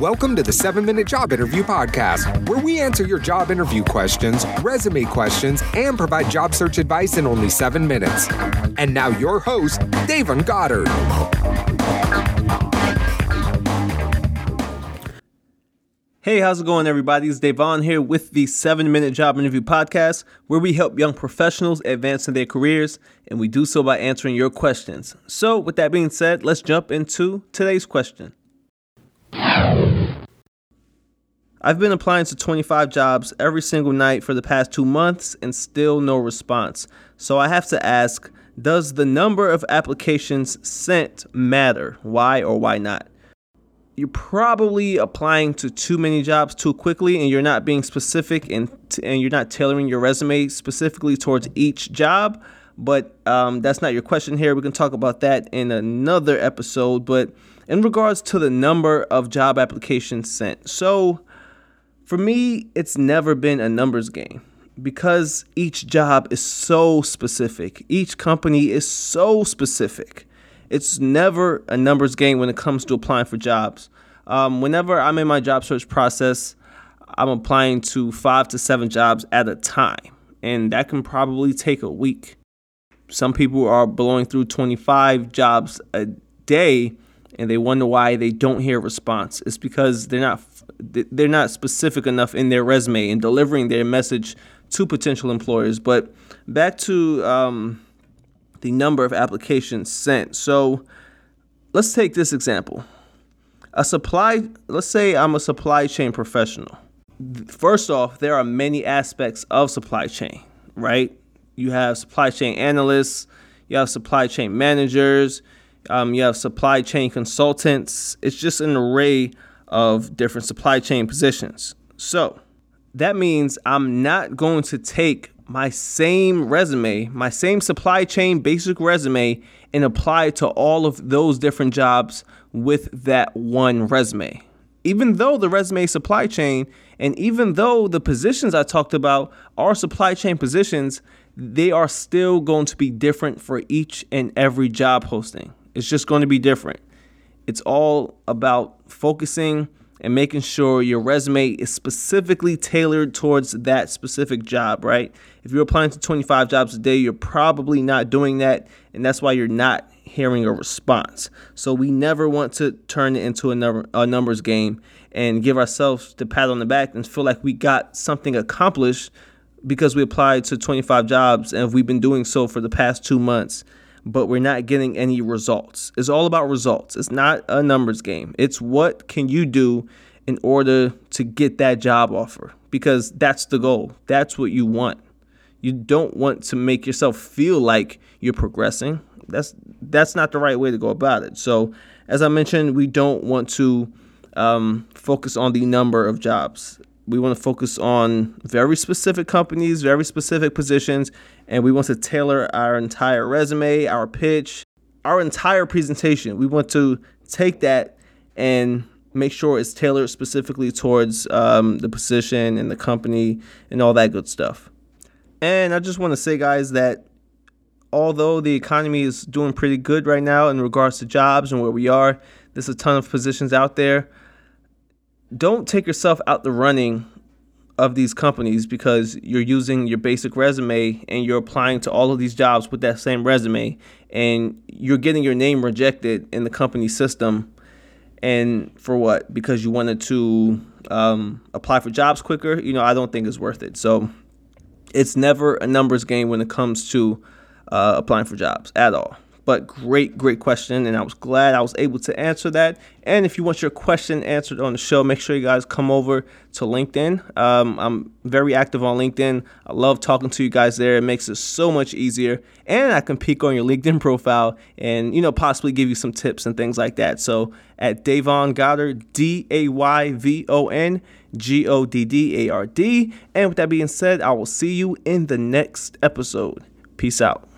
Welcome to the 7 Minute Job Interview Podcast, where we answer your job interview questions, resume questions, and provide job search advice in only 7 minutes. And now, your host, Dayvon Goddard. Hey, how's it going, everybody? It's Dayvon here with the 7 Minute Job Interview Podcast, where we help young professionals advance in their careers, and we do so by answering your questions. So, with that being said, let's jump into today's question. I've been applying to 25 jobs every single night for the past two months and still no response. So I have to ask Does the number of applications sent matter? Why or why not? You're probably applying to too many jobs too quickly and you're not being specific and, t- and you're not tailoring your resume specifically towards each job. But um, that's not your question here. We can talk about that in another episode. But in regards to the number of job applications sent, so for me, it's never been a numbers game because each job is so specific. Each company is so specific. It's never a numbers game when it comes to applying for jobs. Um, whenever I'm in my job search process, I'm applying to five to seven jobs at a time, and that can probably take a week. Some people are blowing through 25 jobs a day and they wonder why they don't hear a response. It's because they're not they're not specific enough in their resume and delivering their message to potential employers. But back to um, the number of applications sent. So let's take this example. A supply, let's say I'm a supply chain professional. First off, there are many aspects of supply chain, right? You have supply chain analysts, you have supply chain managers, um, you have supply chain consultants. It's just an array of different supply chain positions. So that means I'm not going to take my same resume, my same supply chain basic resume, and apply it to all of those different jobs with that one resume. Even though the resume supply chain, and even though the positions I talked about are supply chain positions, they are still going to be different for each and every job posting. It's just going to be different. It's all about focusing and making sure your resume is specifically tailored towards that specific job, right? If you're applying to 25 jobs a day, you're probably not doing that, and that's why you're not hearing a response. So we never want to turn it into a, number, a numbers game and give ourselves the pat on the back and feel like we got something accomplished because we applied to 25 jobs and we've been doing so for the past two months but we're not getting any results. It's all about results. It's not a numbers game. It's what can you do in order to get that job offer because that's the goal. That's what you want. You don't want to make yourself feel like you're progressing. That's that's not the right way to go about it. So, as I mentioned, we don't want to um, focus on the number of jobs we want to focus on very specific companies, very specific positions, and we want to tailor our entire resume, our pitch, our entire presentation. We want to take that and make sure it's tailored specifically towards um, the position and the company and all that good stuff. And I just want to say, guys, that although the economy is doing pretty good right now in regards to jobs and where we are, there's a ton of positions out there don't take yourself out the running of these companies because you're using your basic resume and you're applying to all of these jobs with that same resume and you're getting your name rejected in the company system and for what? Because you wanted to um, apply for jobs quicker? You know i don't think it's worth it. So it's never a numbers game when it comes to uh, applying for jobs at all but great, great question. And I was glad I was able to answer that. And if you want your question answered on the show, make sure you guys come over to LinkedIn. Um, I'm very active on LinkedIn. I love talking to you guys there. It makes it so much easier. And I can peek on your LinkedIn profile and, you know, possibly give you some tips and things like that. So at Dayvon Goddard, D A Y V O N G O D D A R D. And with that being said, I will see you in the next episode. Peace out.